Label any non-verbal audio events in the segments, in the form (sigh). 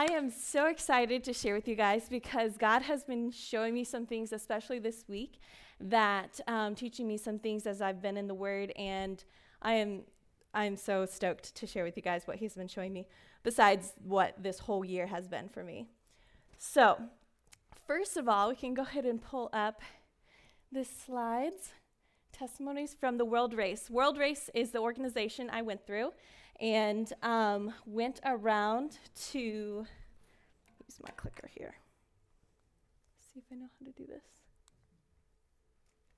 I am so excited to share with you guys because God has been showing me some things, especially this week, that um, teaching me some things as I've been in the Word, and I am I'm so stoked to share with you guys what He's been showing me. Besides what this whole year has been for me. So, first of all, we can go ahead and pull up the slides. Testimonies from the World Race. World Race is the organization I went through and um, went around to use my clicker here. See if I know how to do this.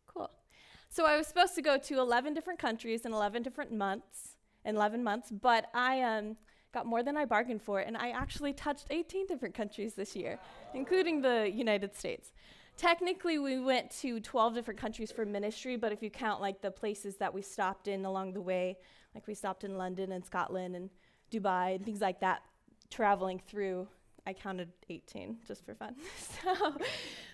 Cool. So I was supposed to go to 11 different countries in 11 different months, in 11 months, but I um, got more than I bargained for, and I actually touched 18 different countries this year, including the United States. Technically, we went to 12 different countries for ministry, but if you count like the places that we stopped in along the way, like we stopped in London and Scotland and Dubai and things like that, traveling through. I counted 18 just for fun. (laughs) so,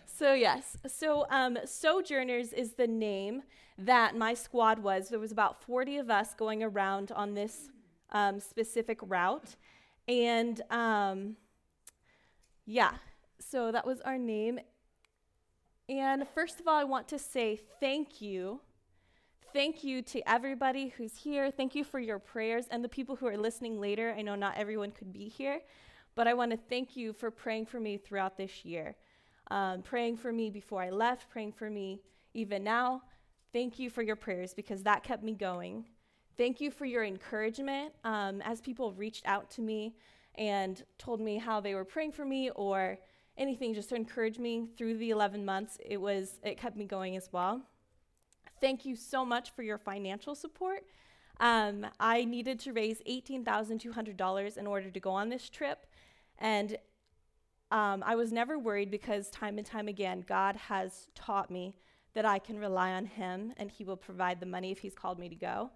so yes. So um, Sojourners is the name that my squad was. There was about 40 of us going around on this um, specific route, and um, yeah. So that was our name. And first of all, I want to say thank you Thank you to everybody who's here. Thank you for your prayers and the people who are listening later. I know not everyone could be here, but I want to thank you for praying for me throughout this year. Um, praying for me before I left, praying for me even now. Thank you for your prayers because that kept me going. Thank you for your encouragement um, as people reached out to me and told me how they were praying for me or anything just to encourage me through the 11 months. It was it kept me going as well. Thank you so much for your financial support. Um, I needed to raise $18,200 in order to go on this trip. And um, I was never worried because time and time again, God has taught me that I can rely on Him and He will provide the money if He's called me to go.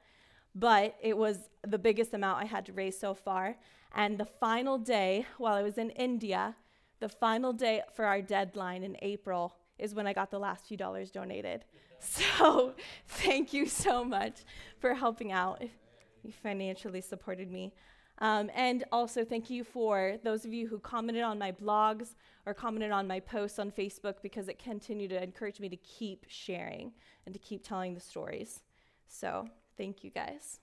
But it was the biggest amount I had to raise so far. And the final day, while I was in India, the final day for our deadline in April is when I got the last few dollars donated. So (laughs) thank you so much for helping out. You financially supported me. Um, and also, thank you for those of you who commented on my blogs or commented on my posts on Facebook because it continued to encourage me to keep sharing and to keep telling the stories. So, thank you guys.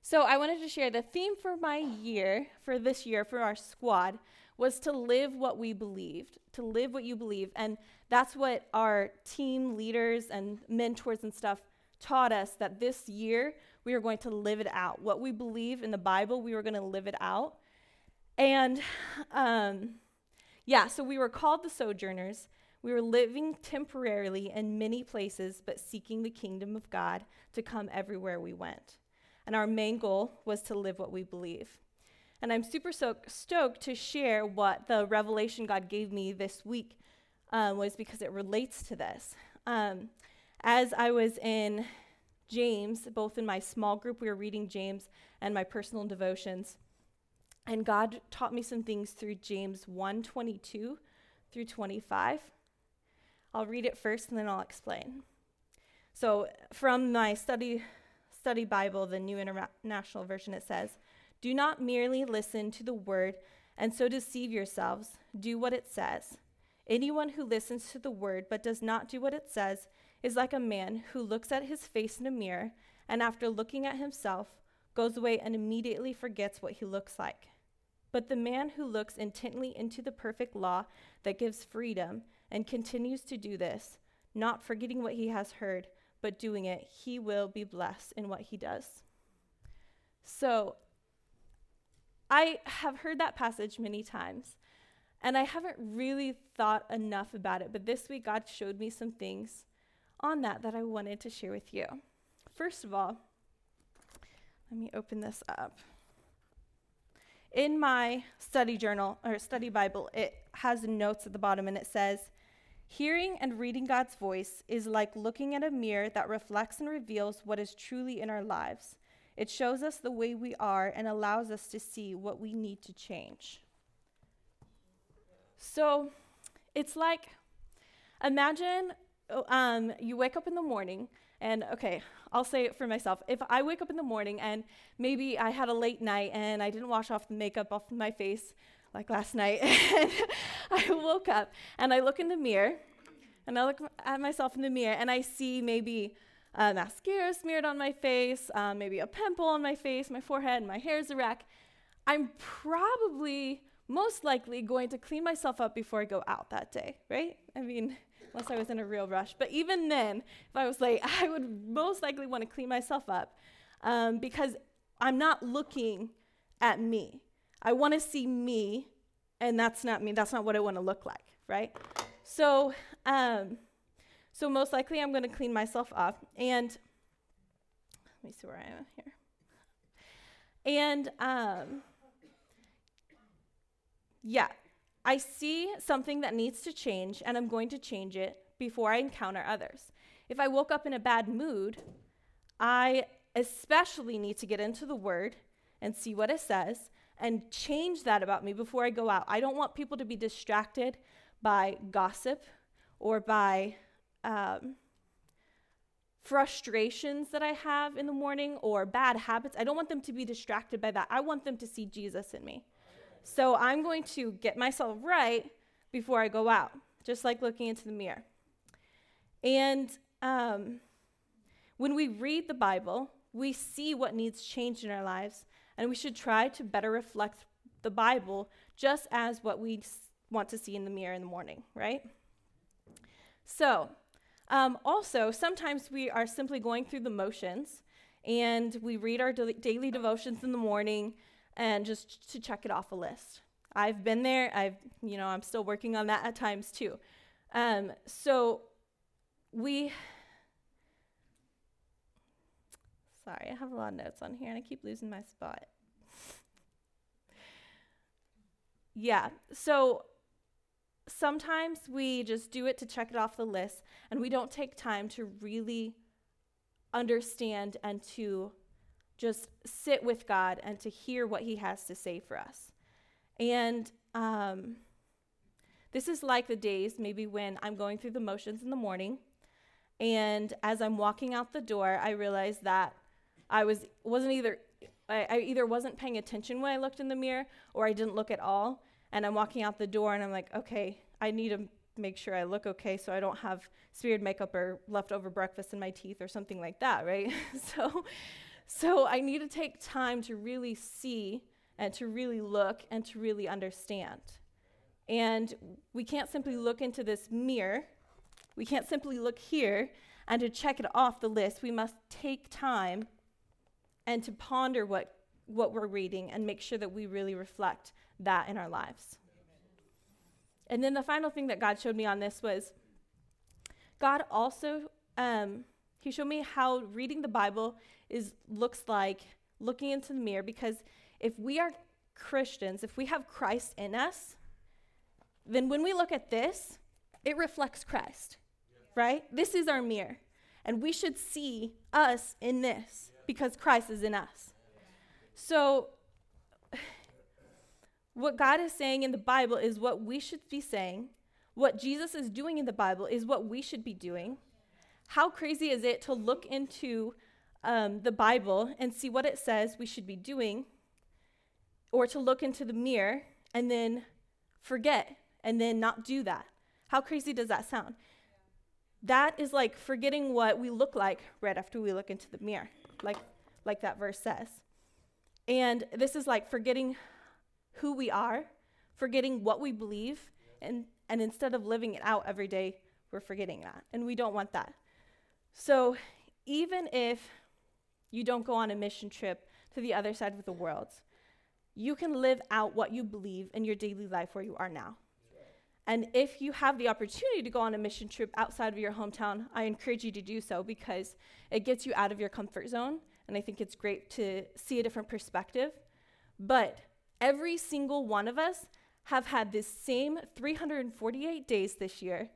So, I wanted to share the theme for my year, for this year, for our squad, was to live what we believed, to live what you believe. And that's what our team leaders and mentors and stuff taught us that this year we are going to live it out. What we believe in the Bible, we were going to live it out. And um, yeah, so we were called the sojourners. We were living temporarily in many places, but seeking the kingdom of God to come everywhere we went. And our main goal was to live what we believe. And I'm super so stoked to share what the revelation God gave me this week um, was because it relates to this. Um, as I was in James, both in my small group, we were reading James and my personal devotions. And God taught me some things through James 1 22 through 25. I'll read it first and then I'll explain. So, from my study, study Bible, the New International Version, it says, do not merely listen to the word and so deceive yourselves. Do what it says. Anyone who listens to the word but does not do what it says is like a man who looks at his face in a mirror and after looking at himself goes away and immediately forgets what he looks like. But the man who looks intently into the perfect law that gives freedom and continues to do this, not forgetting what he has heard, but doing it, he will be blessed in what he does. So, I have heard that passage many times, and I haven't really thought enough about it, but this week God showed me some things on that that I wanted to share with you. First of all, let me open this up. In my study journal or study Bible, it has notes at the bottom and it says, Hearing and reading God's voice is like looking at a mirror that reflects and reveals what is truly in our lives. It shows us the way we are and allows us to see what we need to change. So it's like imagine um, you wake up in the morning, and okay, I'll say it for myself. If I wake up in the morning and maybe I had a late night and I didn't wash off the makeup off my face, like last night. (laughs) and I woke up and I look in the mirror and I look at myself in the mirror and I see maybe uh, mascara smeared on my face, um, maybe a pimple on my face, my forehead, my hair's a wreck. I'm probably most likely going to clean myself up before I go out that day, right? I mean, (laughs) unless I was in a real rush. But even then, if I was late, (laughs) I would most likely want to clean myself up um, because I'm not looking at me. I want to see me, and that's not me. That's not what I want to look like, right? So, um, so most likely I'm going to clean myself up, and let me see where I am here. And um, yeah, I see something that needs to change, and I'm going to change it before I encounter others. If I woke up in a bad mood, I especially need to get into the Word and see what it says and change that about me before I go out. I don't want people to be distracted by gossip or by um, frustrations that I have in the morning or bad habits. I don't want them to be distracted by that. I want them to see Jesus in me. So I'm going to get myself right before I go out, just like looking into the mirror. And um, when we read the Bible, we see what needs change in our lives, and we should try to better reflect the Bible just as what we want to see in the mirror in the morning, right? So, um, also, sometimes we are simply going through the motions and we read our daily devotions in the morning and just to check it off a list. I've been there. I've, you know, I'm still working on that at times too. Um, so we, sorry, I have a lot of notes on here and I keep losing my spot. yeah, so sometimes we just do it to check it off the list and we don't take time to really understand and to just sit with God and to hear what He has to say for us. And um, this is like the days maybe when I'm going through the motions in the morning, and as I'm walking out the door, I realized that I was wasn't either I, I either wasn't paying attention when I looked in the mirror or I didn't look at all. And I'm walking out the door and I'm like, okay, I need to make sure I look okay so I don't have smeared makeup or leftover breakfast in my teeth or something like that, right? (laughs) so so I need to take time to really see and to really look and to really understand. And we can't simply look into this mirror. We can't simply look here and to check it off the list. We must take time and to ponder what, what we're reading and make sure that we really reflect that in our lives. And then the final thing that God showed me on this was God also um, he showed me how reading the Bible is looks like looking into the mirror because if we are Christians, if we have Christ in us, then when we look at this, it reflects Christ. Right? This is our mirror. And we should see us in this because Christ is in us. So what God is saying in the Bible is what we should be saying. What Jesus is doing in the Bible is what we should be doing. How crazy is it to look into um, the Bible and see what it says we should be doing, or to look into the mirror and then forget and then not do that? How crazy does that sound? That is like forgetting what we look like right after we look into the mirror, like, like that verse says. And this is like forgetting who we are, forgetting what we believe, and, and instead of living it out every day, we're forgetting that. And we don't want that. So even if you don't go on a mission trip to the other side of the world, you can live out what you believe in your daily life where you are now. And if you have the opportunity to go on a mission trip outside of your hometown, I encourage you to do so because it gets you out of your comfort zone. And I think it's great to see a different perspective. But every single one of us have had this same 348 days this year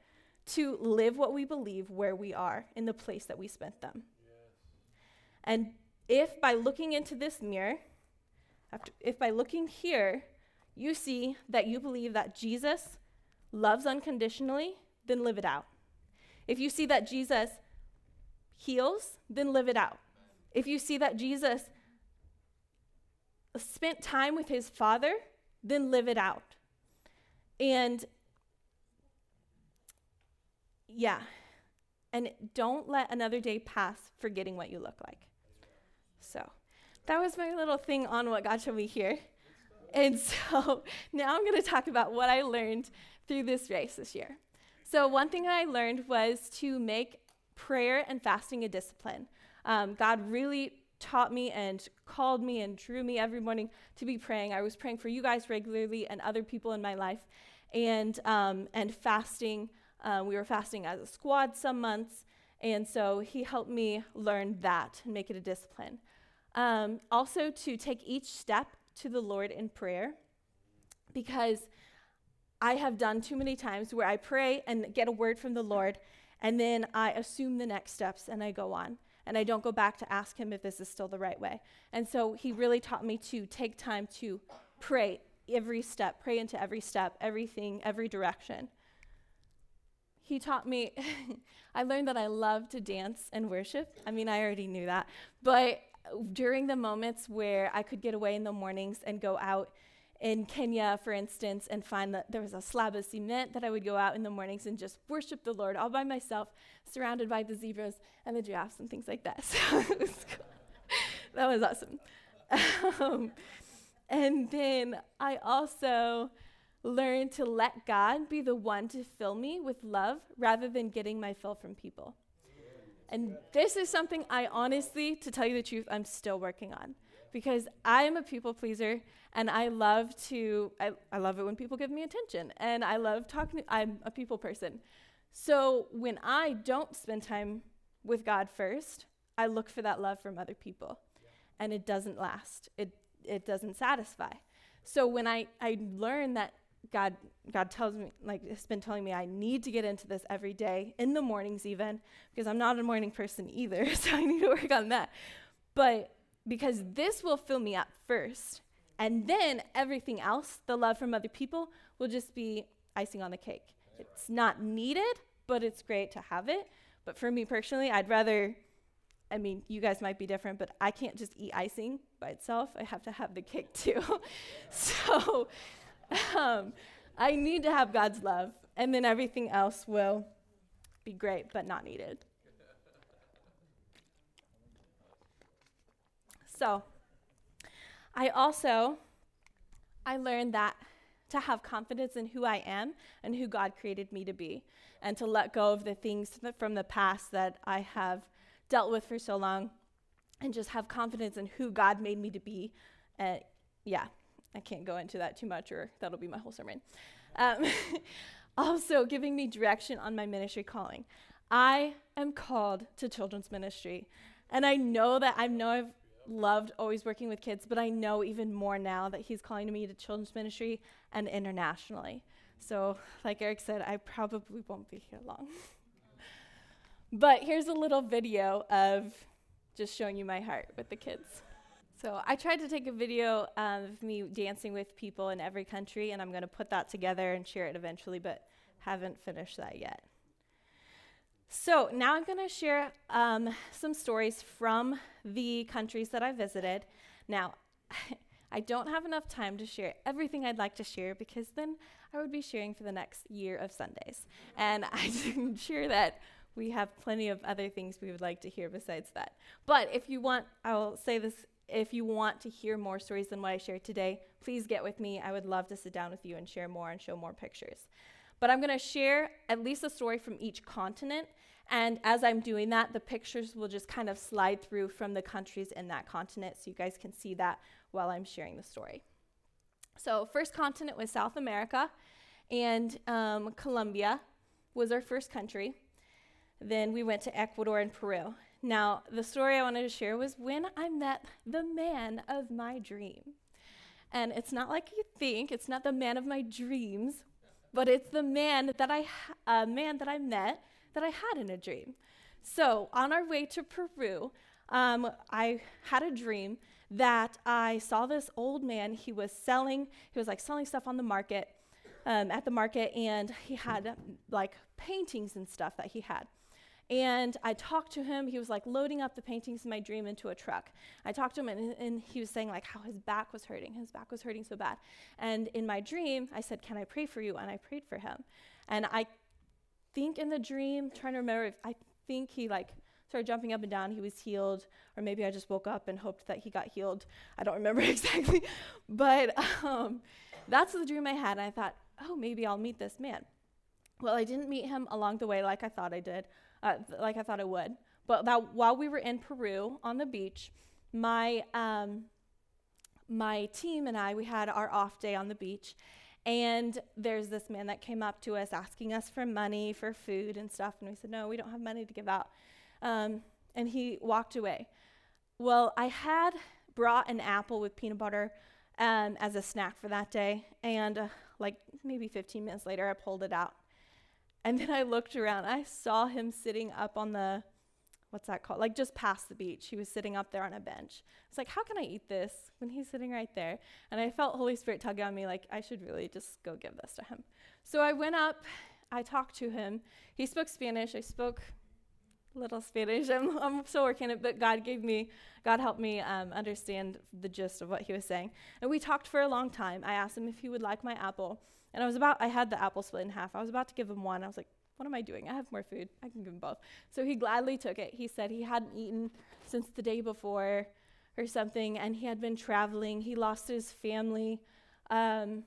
to live what we believe where we are in the place that we spent them. Yes. And if by looking into this mirror, after, if by looking here, you see that you believe that Jesus loves unconditionally, then live it out. If you see that Jesus heals, then live it out. If you see that Jesus spent time with his Father, then live it out. And yeah, and don't let another day pass forgetting what you look like. So that was my little thing on what God showed me here. And (laughs) so now I'm going to talk about what I learned through this race this year. So, one thing I learned was to make prayer and fasting a discipline. Um, God really taught me and called me and drew me every morning to be praying. I was praying for you guys regularly and other people in my life, and um, and fasting. Uh, we were fasting as a squad some months, and so He helped me learn that and make it a discipline. Um, also, to take each step to the Lord in prayer, because I have done too many times where I pray and get a word from the Lord, and then I assume the next steps and I go on. And I don't go back to ask him if this is still the right way. And so he really taught me to take time to pray every step, pray into every step, everything, every direction. He taught me, (laughs) I learned that I love to dance and worship. I mean, I already knew that. But during the moments where I could get away in the mornings and go out in Kenya, for instance, and find that there was a slab of cement that I would go out in the mornings and just worship the Lord all by myself, surrounded by the zebras and the giraffes and things like that. (laughs) So was cool. that was awesome. Um, and then I also learned to let God be the one to fill me with love rather than getting my fill from people. And this is something I honestly, to tell you the truth, I'm still working on because I am a people pleaser and I love to, I, I love it when people give me attention and I love talking, I'm a people person. So when I don't spend time with God first, I look for that love from other people and it doesn't last. It, it doesn't satisfy. So when I, I learn that God, God tells me, like, has been telling me I need to get into this every day, in the mornings even, because I'm not a morning person either, (laughs) so I need to work on that. But because this will fill me up first. And then everything else, the love from other people, will just be icing on the cake. It's not needed, but it's great to have it. But for me personally, I'd rather, I mean, you guys might be different, but I can't just eat icing by itself. I have to have the cake (laughs) too. so um, I need to have God's love, and then everything else will be great, but not needed. So, I also I learned that to have confidence in who I am and who God created me to be, and to let go of the things from the past that I have dealt with for so long, and just have confidence in who God made me to be. Uh, yeah, I can't go into that too much, or that'll be my whole sermon. Um, (laughs) also, giving me direction on my ministry calling. I am called to children's ministry, and I know that I know I've loved always working with kids, but I know even more now that he's calling me to children's ministry and internationally. So, like Eric said, I probably won't be here long. (laughs) but here's a little video of just showing you my heart with the kids. So, I tried to take a video of me dancing with people in every country, and I'm going to put that together and share it eventually, but haven't finished that yet. So now I'm going to share um, some stories from the countries that I visited. Now, (laughs) I don't have enough time to share everything I'd like to share because then I would be sharing for the next year of Sundays. And (laughs) I'm sure that we have plenty of other things we would like to hear besides that. But if you want, I'll say this if you want to hear more stories than what I shared today, please get with me. I would love to sit down with you and share more and show more pictures. But I'm going to share at least a story from each continent. And as I'm doing that, the pictures will just kind of slide through from the countries in that continent so you guys can see that while I'm sharing the story. So, first continent was South America, and um, Colombia was our first country. Then we went to Ecuador and Peru. Now, the story I wanted to share was when I met the man of my dream. And it's not like you think, it's not the man of my dreams but it's the man that I uh, man that I met that I had in a dream. So on our way to Peru, um, I had a dream that I saw this old man. He was selling. He was like selling stuff on the market, um, at the market, and he had like paintings and stuff that he had. And I talked to him. He was like loading up the paintings in my dream into a truck. I talked to him, and, and he was saying like how his back was hurting. His back was hurting so bad. And in my dream, I said, "Can I pray for you?" And I prayed for him. And I think in the dream, trying to remember, if I think he like started jumping up and down. He was healed, or maybe I just woke up and hoped that he got healed. I don't remember (laughs) exactly, but um, that's the dream I had. And I thought, oh, maybe I'll meet this man. Well, I didn't meet him along the way like I thought I did, uh, like I thought it would. But that while we were in Peru on the beach, my um, my team and I we had our off day on the beach, and there's this man that came up to us asking us for money for food and stuff, and we said no, we don't have money to give out. Um, and he walked away. Well, I had brought an apple with peanut butter um, as a snack for that day, and uh, like maybe 15 minutes later, I pulled it out. And then I looked around. I saw him sitting up on the, what's that called? Like just past the beach. He was sitting up there on a bench. It's like, how can I eat this when he's sitting right there? And I felt Holy Spirit tugging on me, like, I should really just go give this to him. So I went up, I talked to him. He spoke Spanish. I spoke little Spanish. (laughs) I'm, I'm still working it, but God gave me, God helped me um, understand the gist of what he was saying. And we talked for a long time. I asked him if he would like my apple. And I was about, I had the apple split in half. I was about to give him one. I was like, what am I doing? I have more food. I can give him both. So he gladly took it. He said he hadn't eaten since the day before or something, and he had been traveling. He lost his family. Um,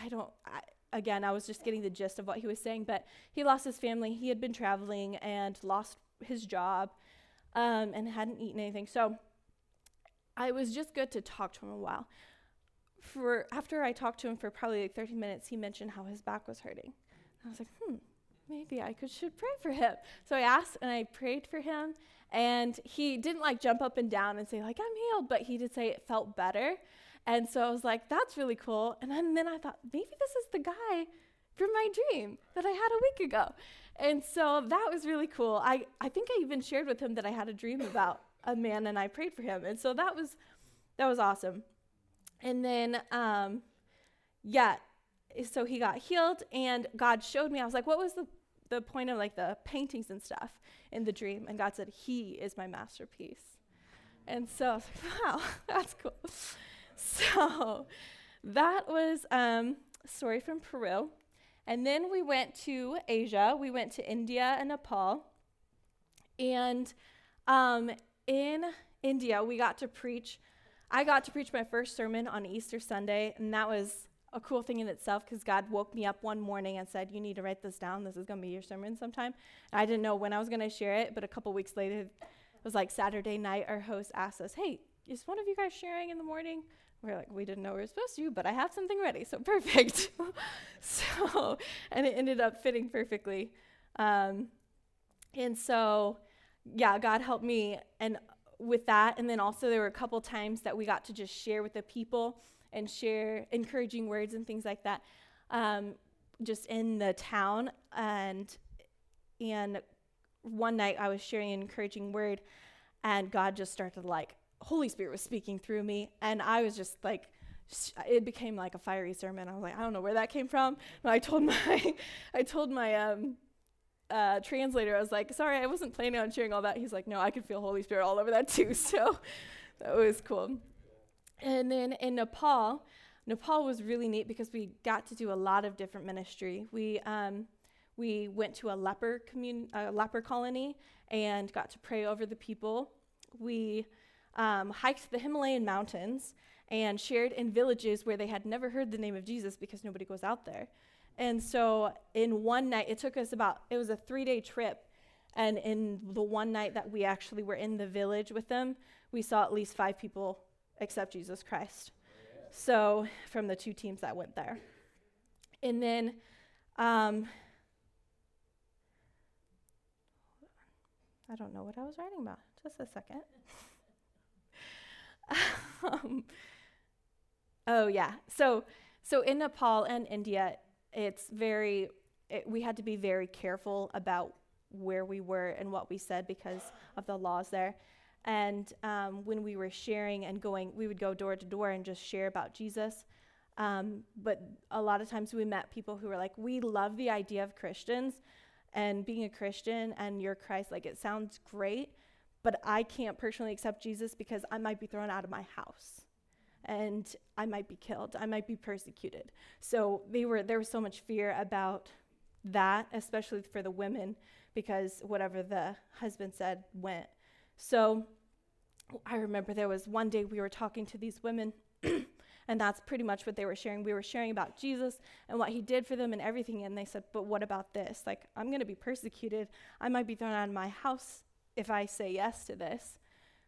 I don't, I, again, I was just getting the gist of what he was saying, but he lost his family. He had been traveling and lost his job um, and hadn't eaten anything. So I was just good to talk to him a while. For after I talked to him for probably like 30 minutes, he mentioned how his back was hurting. I was like, hmm, maybe I could should pray for him. So I asked and I prayed for him, and he didn't like jump up and down and say like I'm healed, but he did say it felt better. And so I was like, that's really cool. And then, then I thought, maybe this is the guy from my dream that I had a week ago. And so that was really cool. I, I think I even shared with him that I had a dream about a man and I prayed for him. And so that was that was awesome. And then um, yeah, so he got healed and God showed me. I was like, what was the the point of like the paintings and stuff in the dream? And God said, He is my masterpiece. And so I was like, (laughs) wow, (laughs) that's cool. So that was um, story from Peru. And then we went to Asia. We went to India and Nepal. And um, in India, we got to preach. I got to preach my first sermon on Easter Sunday, and that was a cool thing in itself because God woke me up one morning and said, You need to write this down. This is going to be your sermon sometime. And I didn't know when I was going to share it, but a couple weeks later, it was like Saturday night, our host asked us, Hey, is one of you guys sharing in the morning? we're like, we didn't know we were supposed to, but I have something ready, so (laughs) perfect. so, and it ended up fitting perfectly. Um, and so, yeah, God helped me and with that. And then also, there were a couple times that we got to just share with the people and share encouraging words and things like that, um, just in the town. And and one night I was sharing an encouraging word, and God just started like Holy Spirit was speaking through me, and I was just like, it became like a fiery sermon. I was like, I don't know where that came from. But I told (laughs) my, I told my um, uh, translator, I was like, sorry, I wasn't planning on sharing all that. He's like, no, I could feel Holy Spirit all over that too. (laughs) So that was cool. And then in Nepal, Nepal was really neat because we got to do a lot of different ministry. We um, we went to a leper commun- a leper colony and got to pray over the people. We um, hiked the Himalayan mountains and shared in villages where they had never heard the name of Jesus because nobody goes out there. And so, in one night, it took us about, it was a three day trip. And in the one night that we actually were in the village with them, we saw at least five people accept Jesus Christ. So, from the two teams that went there. And then, um, I don't know what I was writing about. Just a second. (laughs) um, oh yeah. So so in Nepal and India, it's very it, we had to be very careful about where we were and what we said because of the laws there. And um, when we were sharing and going, we would go door to door and just share about Jesus. Um, but a lot of times we met people who were like, we love the idea of Christians, and being a Christian and you're Christ, like it sounds great, but I can't personally accept Jesus because I might be thrown out of my house and I might be killed. I might be persecuted. So they were there was so much fear about that, especially for the women, because whatever the husband said went. So I remember there was one day we were talking to these women, (clears throat) and that's pretty much what they were sharing. We were sharing about Jesus and what he did for them and everything. And they said, But what about this? Like, I'm going to be persecuted. I might be thrown out of my house if I say yes to this.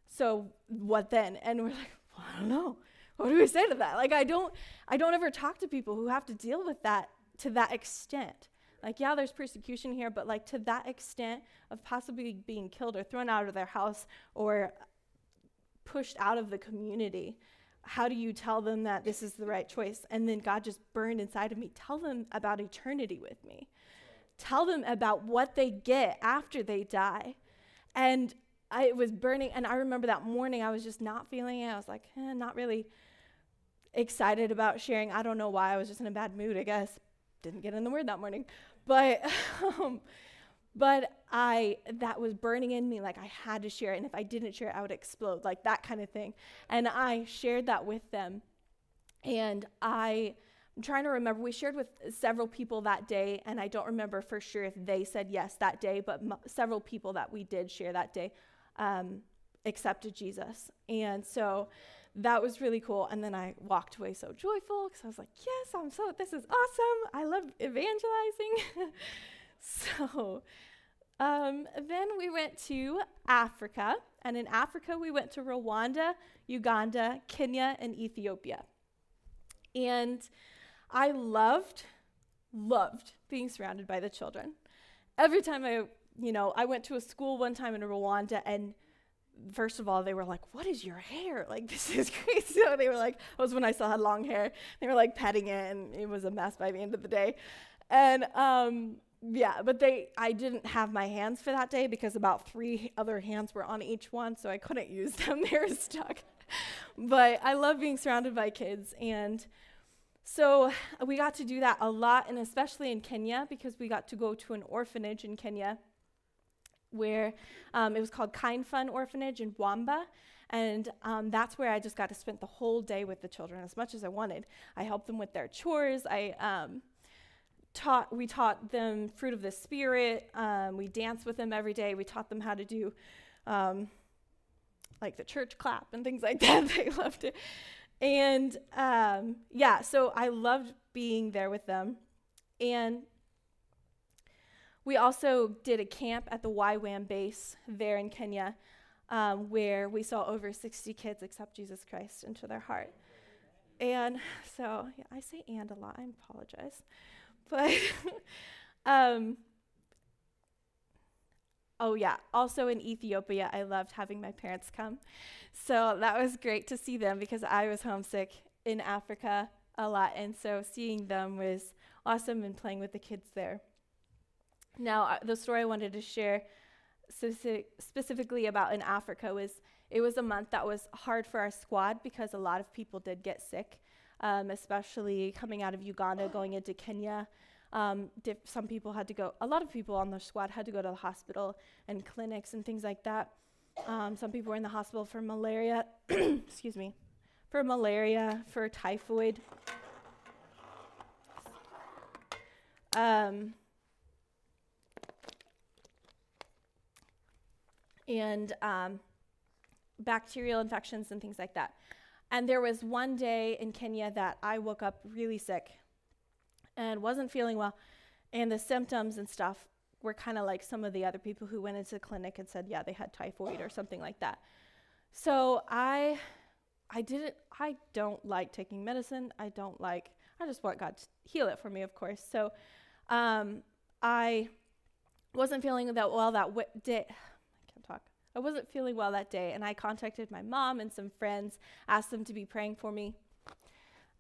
So what then? And we're like, well, I don't know. (laughs) What do we say to that? Like, I don't, I don't ever talk to people who have to deal with that to that extent. Like, yeah, there's persecution here, but like to that extent of possibly being killed or thrown out of their house or pushed out of the community. How do you tell them that this is the right choice? And then God just burned inside of me. Tell them about eternity with me. Tell them about what they get after they die. And I was burning, and I remember that morning I was just not feeling it. I was like, eh, not really excited about sharing. I don't know why. I was just in a bad mood, I guess. Didn't get in the word that morning. But (laughs) um, but I that was burning in me like I had to share it and if I didn't share it I would explode like that kind of thing. And I shared that with them. And I I'm trying to remember we shared with several people that day and I don't remember for sure if they said yes that day but m- several people that we did share that day um, accepted Jesus. And so that was really cool. And then I walked away so joyful because I was like, yes, I'm so, this is awesome. I love evangelizing. (laughs) so um, then we went to Africa. And in Africa, we went to Rwanda, Uganda, Kenya, and Ethiopia. And I loved, loved being surrounded by the children. Every time I, you know, I went to a school one time in Rwanda and first of all, they were like, What is your hair? (laughs) Like, this is crazy. So they were like, It was when I still had long hair. They were like petting it, and it was a mess by the end of the day. And um, yeah, but they, I didn't have my hands for that day because about three other hands were on each one, so I couldn't (laughs) use them. (laughs) they were stuck. but I love being surrounded by kids. And so we got to do that a lot, and especially in Kenya because we got to go to an orphanage in Kenya where um, it was called Kind Fun Orphanage in Wamba. And um, that's where I just got to spend the whole day with the children as much as I wanted. I helped them with their chores. I um, taught, we taught them fruit of the spirit. Um, we danced with them every day. We taught them how to do um, like the church clap and things like (laughs) that. they loved it. And um, yeah, so I loved being there with them. And we also did a camp at the YWAM base there in Kenya um, where we saw over 60 kids accept Jesus Christ into their heart. And so, yeah, I say and a lot, I apologize. But, (laughs) um, oh, yeah, also in Ethiopia, I loved having my parents come. So that was great to see them because I was homesick in Africa a lot. And so seeing them was awesome and playing with the kids there. Now, uh, the story I wanted to share specific, specifically about in Africa was it was a month that was hard for our squad because a lot of people did get sick, um, especially coming out of Uganda, going into Kenya. Um, dif- some people had to go, a lot of people on the squad had to go to the hospital and clinics and things like that. Um, some people were in the hospital for malaria, (clears throat) excuse me, for malaria, for typhoid. Um, and um, bacterial infections and things like that. And there was one day in Kenya that I woke up really sick and wasn't feeling well. And the symptoms and stuff were kind of like some of the other people who went into the clinic and said, yeah, they had typhoid or something like that. So I I didn't I don't like taking medicine. I don't like I just want God to heal it for me, of course. So um, I wasn't feeling that well that w- day I wasn't feeling well that day, and I contacted my mom and some friends, asked them to be praying for me.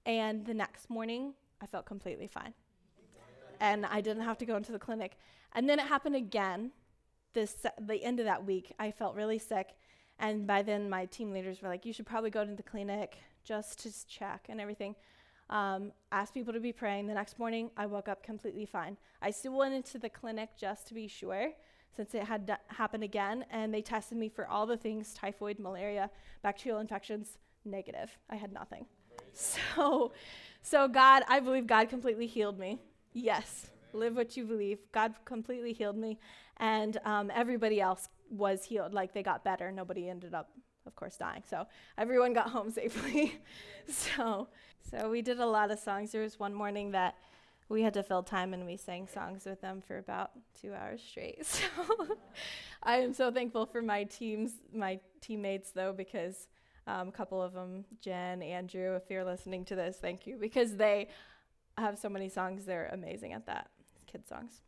And the next morning, I felt completely fine. And I didn't have to go into the clinic. And then it happened again. This the end of that week, I felt really sick, and by then my team leaders were like, "You should probably go to the clinic just to check and everything." um, asked people to be praying. The next morning, I woke up completely fine. I still went into the clinic just to be sure, since it had d- happened again, and they tested me for all the things typhoid, malaria, bacterial infections, negative. I had nothing. So, so God, I believe God completely healed me. Yes, live what you believe. God completely healed me, and um, everybody else was healed. Like they got better. Nobody ended up, of course, dying. So everyone got home (laughs) safely. so, so we did a lot of songs. There was one morning that we had to fill time and we sang songs with them for about two hours straight. (laughs) So I am so thankful for my teams, my teammates though, because um, a couple of them, Jen, Andrew, if you're listening to this, thank you because they have so many songs. They're amazing at that, kid songs.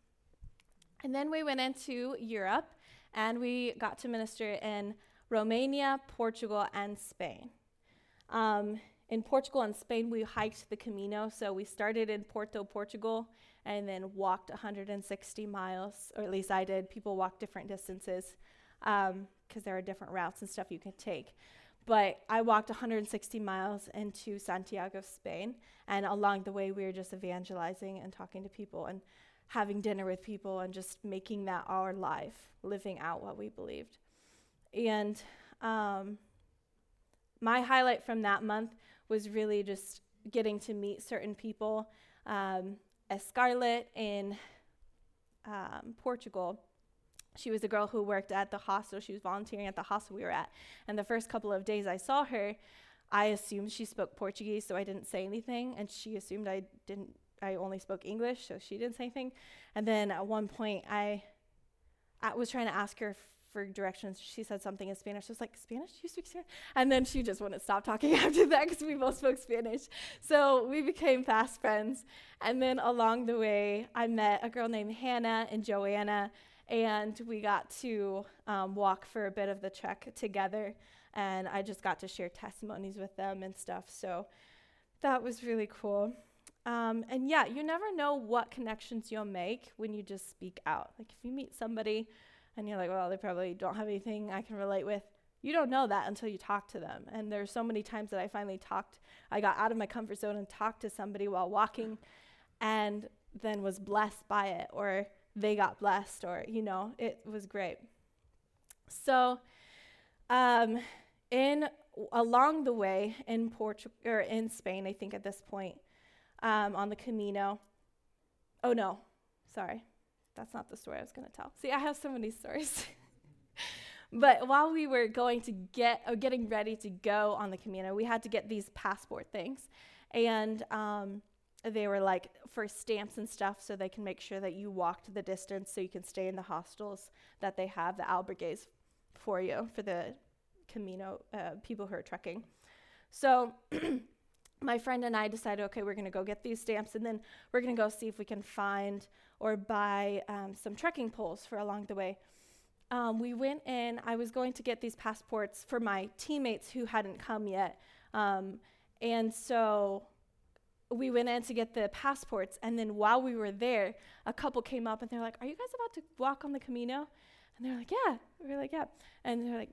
And then we went into Europe and we got to minister in Romania, Portugal, and Spain. Um, in Portugal and Spain, we hiked the Camino. So we started in Porto, Portugal, and then walked 160 miles, or at least I did. People walk different distances because um, there are different routes and stuff you can take. But I walked 160 miles into Santiago, Spain, and along the way, we were just evangelizing and talking to people and having dinner with people and just making that our life, living out what we believed. And um, my highlight from that month was really just getting to meet certain people. Um, Scarlett in um, Portugal, she was a girl who worked at the hostel. She was volunteering at the hostel we were at. And the first couple of days I saw her, I assumed she spoke Portuguese, so I didn't say anything. And she assumed I didn't. I only spoke English, so she didn't say anything. And then at one point, I, I was trying to ask her for directions, she said something in Spanish. I was like, Spanish? You speak Spanish? And then she just wouldn't stop talking (laughs) after that because we both spoke Spanish. So we became fast friends. And then along the way, I met a girl named Hannah and Joanna, and we got to um, walk for a bit of the trek together. And I just got to share testimonies with them and stuff. So that was really cool. Um, and yeah, you never know what connections you'll make when you just speak out. Like if you meet somebody and you're like, well, they probably don't have anything I can relate with. You don't know that until you talk to them. And there's so many times that I finally talked, I got out of my comfort zone and talked to somebody while walking and then was blessed by it, or they got blessed, or, you know, it was great. So, um, in along the way in Portugal or in Spain, I think at this point, um, on the Camino. Oh no, sorry, that's not the story I was going to tell. See, I have so many stories. (laughs) but while we were going to get, uh, getting ready to go on the Camino, we had to get these passport things. And um, they were like for stamps and stuff so they can make sure that you walked the distance so you can stay in the hostels that they have, the albergues for you, for the Camino uh, people who are trekking. So (clears throat) my friend and I decided, okay, we're going to go get these stamps and then we're going to go see if we can find or buy um, some trekking poles for along the way. Um, we went in, I was going to get these passports for my teammates who hadn't come yet. Um, and so we went in to get the passports. And then while we were there, a couple came up and they're like, Are you guys about to walk on the Camino? And they're like, Yeah. We are like, Yeah. And they're like,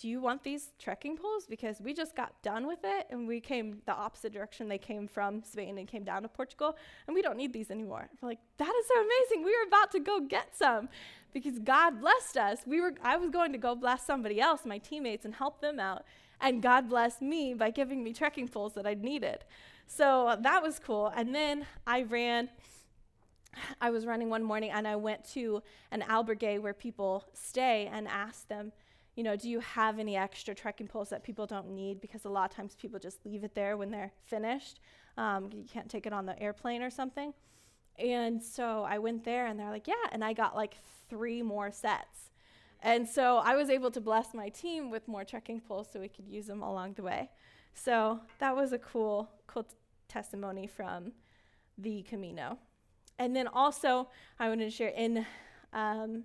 do you want these trekking poles? Because we just got done with it and we came the opposite direction they came from Spain and came down to Portugal, and we don't need these anymore. We're like, that is so amazing. We were about to go get some because God blessed us. We were I was going to go bless somebody else, my teammates, and help them out. And God blessed me by giving me trekking poles that I needed. So that was cool. And then I ran I was running one morning and I went to an albergue where people stay and asked them you know, do you have any extra trekking poles that people don't need? Because a lot of times people just leave it there when they're finished. Um, you can't take it on the airplane or something. And so I went there and they're like, yeah. And I got like three more sets. And so I was able to bless my team with more trekking poles so we could use them along the way. So that was a cool, cool t- testimony from the Camino. And then also, I wanted to share in um,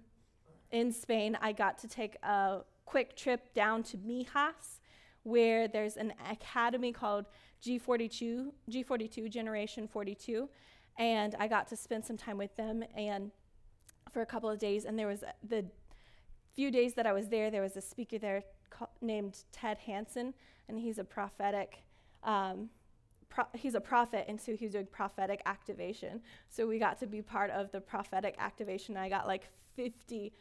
in Spain, I got to take a quick trip down to Mijas, where there's an academy called G42, G42 Generation 42, and I got to spend some time with them and for a couple of days. And there was the few days that I was there, there was a speaker there named Ted Hanson, and he's a prophetic um, pro- he's a prophet, and so he's doing prophetic activation. So we got to be part of the prophetic activation. I got like 50,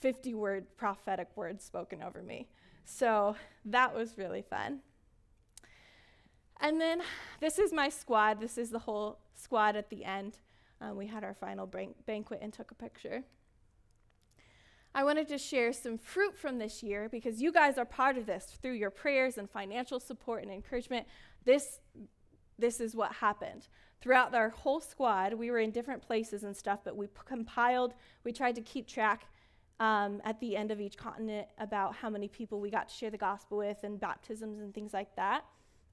50 word prophetic words spoken over me. So that was really fun. And then this is my squad. This is the whole squad at the end. Um, we had our final ban- banquet and took a picture. I wanted to share some fruit from this year because you guys are part of this through your prayers and financial support and encouragement. This, this is what happened. Throughout our whole squad, we were in different places and stuff, but we p- compiled, we tried to keep track um, at the end of each continent about how many people we got to share the gospel with and baptisms and things like that.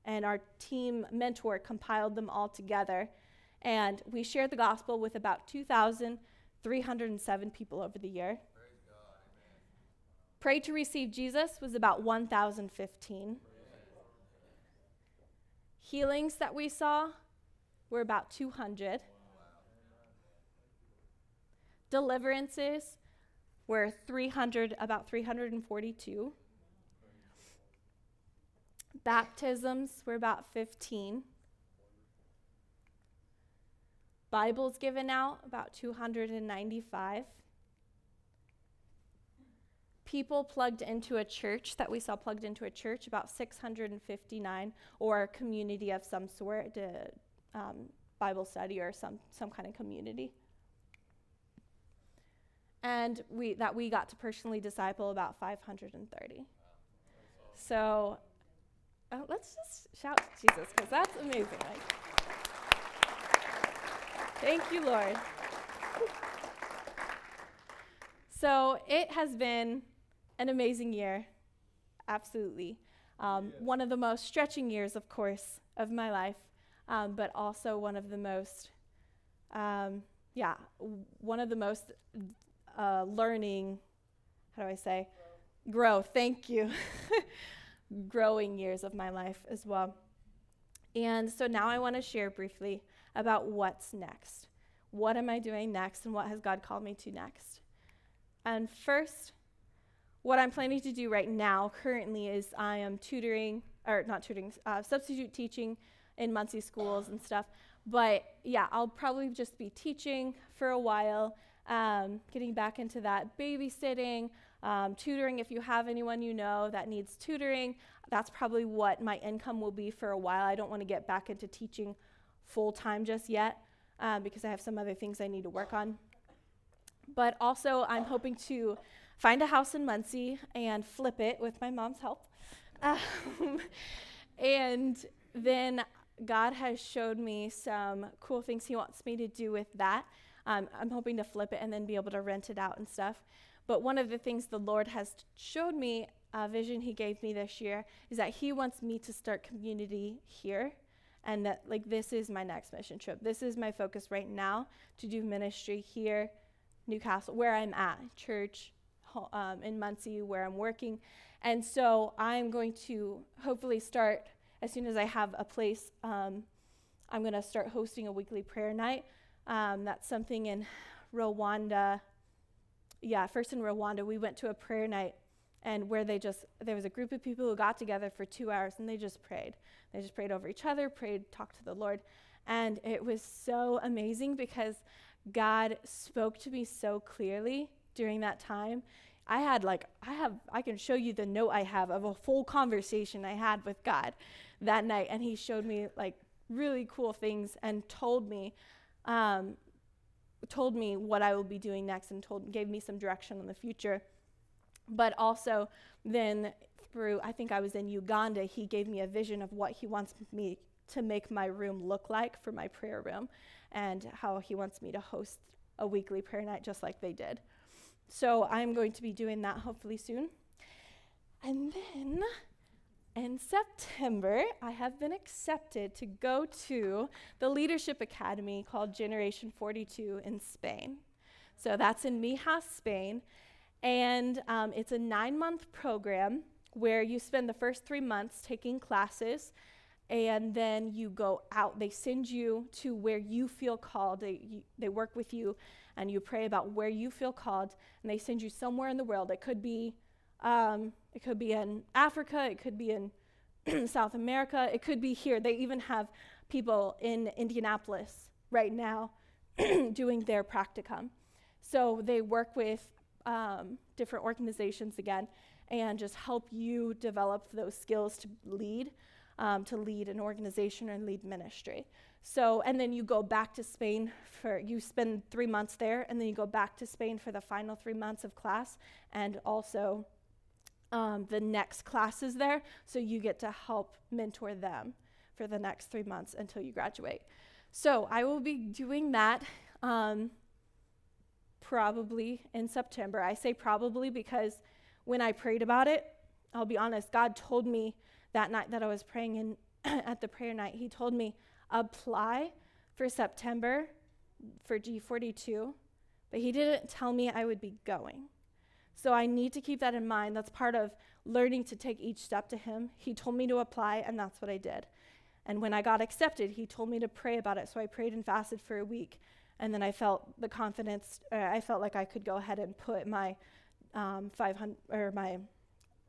And our team mentor compiled them all together. And we shared the gospel with about 2,307 people over the year. Pray to receive Jesus was about 1,015. Healings that we saw were about 200. Deliverances were 300, about 342. Baptisms were about 15. Bibles given out, about 295 people plugged into a church that we saw plugged into a church, about 659, or a community of some sort, to, um, Bible study or some, some kind of community. And we, that we got to personally disciple about 530. So uh, let's just shout Jesus, because that's amazing. Like, thank you, Lord. So it has been an amazing year, absolutely. Um, yeah. One of the most stretching years, of course, of my life, um, but also one of the most, um, yeah, one of the most uh, learning, how do I say, growth, thank you, (laughs) growing years of my life as well. And so now I want to share briefly about what's next. What am I doing next, and what has God called me to next? And first, what I'm planning to do right now, currently, is I am tutoring, or not tutoring, uh, substitute teaching in Muncie schools and stuff. But yeah, I'll probably just be teaching for a while, um, getting back into that babysitting, um, tutoring. If you have anyone you know that needs tutoring, that's probably what my income will be for a while. I don't want to get back into teaching full time just yet um, because I have some other things I need to work on. But also, I'm hoping to find a house in Muncie and flip it with my mom's help. Um, (laughs) and then God has showed me some cool things He wants me to do with that. Um, I'm hoping to flip it and then be able to rent it out and stuff. But one of the things the Lord has showed me, a vision He gave me this year, is that He wants me to start community here. And that, like, this is my next mission trip. This is my focus right now to do ministry here, Newcastle, where I'm at, church, um, in Muncie where I'm working. And so I'm going to hopefully start as soon as I have a place. Um, I'm going to start hosting a weekly prayer night. Um, that's something in Rwanda. Yeah, first in Rwanda, we went to a prayer night and where they just there was a group of people who got together for two hours and they just prayed. They just prayed over each other prayed talked to the lord. And it was so amazing because god spoke to me so clearly during that time. I had like I have I can show you the note I have of a full conversation I had with God that night, and He showed me like really cool things and told me, um, told me what I will be doing next, and told gave me some direction on the future. But also then through I think I was in Uganda, He gave me a vision of what He wants me to make my room look like for my prayer room, and how He wants me to host a weekly prayer night just like they did. So I'm going to be doing that hopefully soon. And then in September, I have been accepted to go to the Leadership Academy called Generation 42 in Spain. So that's in Mijas, Spain. And um, it's a nine month program where you spend the first three months taking classes and then you go out. They send you to where you feel called. They, you, they work with you and you pray about where you feel called, and they send you somewhere in the world. It could be, um, it could be in Africa, it could be in (clears throat) South America. It could be here. They even have people in Indianapolis right now (clears throat) doing their practicum. So they work with um, different organizations again and just help you develop those skills to lead, um, to lead an organization and lead ministry. So, and then you go back to Spain for, you spend three months there, and then you go back to Spain for the final three months of class, and also um, the next classes there. So you get to help mentor them for the next three months until you graduate. So I will be doing that um, probably in September. I say probably because when I prayed about it, I'll be honest, God told me that night that I was praying in (clears throat) at the prayer night, He told me, apply for September for G42, but He didn't tell me I would be going. So I need to keep that in mind. That's part of learning to take each step to Him. He told me to apply, and that's what I did. And when I got accepted, He told me to pray about it. So I prayed and fasted for a week. And then I felt the confidence, uh, I felt like I could go ahead and put my um, 500 or my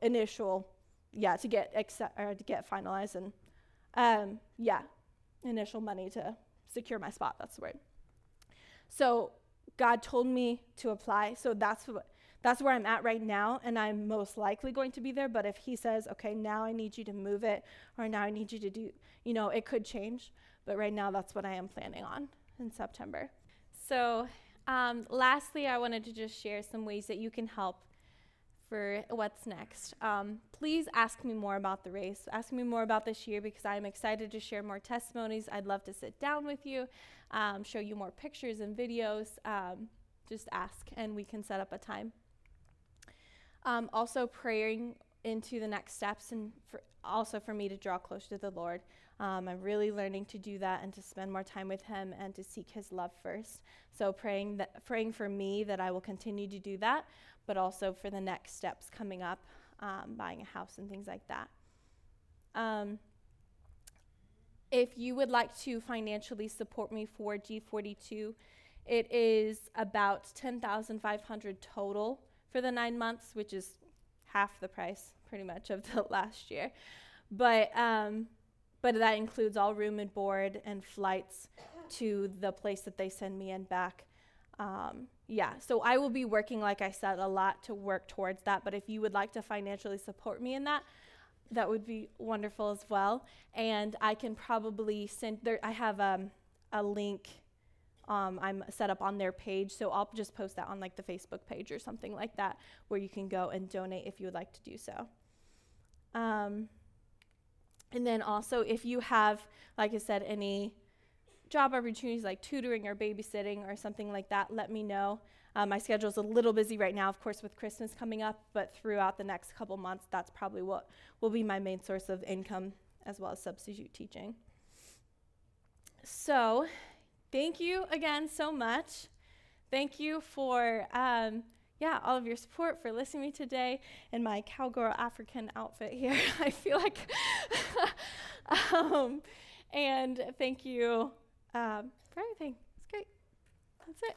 initial, yeah, to get accept or to get finalized and um, yeah, initial money to secure my spot. That's the word. So God told me to apply. So that's what that's where I'm at right now, and I'm most likely going to be there. But if he says, okay, now I need you to move it, or now I need you to do, you know, it could change. But right now, that's what I am planning on in September. So, um, lastly, I wanted to just share some ways that you can help for what's next. Um, please ask me more about the race. Ask me more about this year because I'm excited to share more testimonies. I'd love to sit down with you, um, show you more pictures and videos. Um, just ask, and we can set up a time. Um, also, praying into the next steps and for also for me to draw closer to the Lord. Um, I'm really learning to do that and to spend more time with Him and to seek His love first. So praying that, praying for me that I will continue to do that, but also for the next steps coming up, um, buying a house and things like that. Um, if you would like to financially support me for G42, it is about 10,500 total for the nine months, which is half the price pretty much of (laughs) the last year. But um, but that includes all room and board and flights to the place that they send me and back. Um, yeah, so I will be working, like I said, a lot to work towards that. But if you would like to financially support me in that, that would be wonderful as well. And I can probably send there. I have um, a link um, I'm set up on their page. So I'll just post that on like the Facebook page or something like that where you can go and donate if you would like to do so. Um, and then also, if you have, like I said, any job opportunities like tutoring or babysitting or something like that, let me know. Um, my schedule is a little busy right now, of course, with Christmas coming up, but throughout the next couple months, that's probably what will be my main source of income as well as substitute teaching. So, thank you again so much. Thank you for, um, yeah, all of your support for listening to me today in my cowgirl African outfit here. (laughs) I feel like, (laughs) um, and thank you um, for everything. It's great. That's it.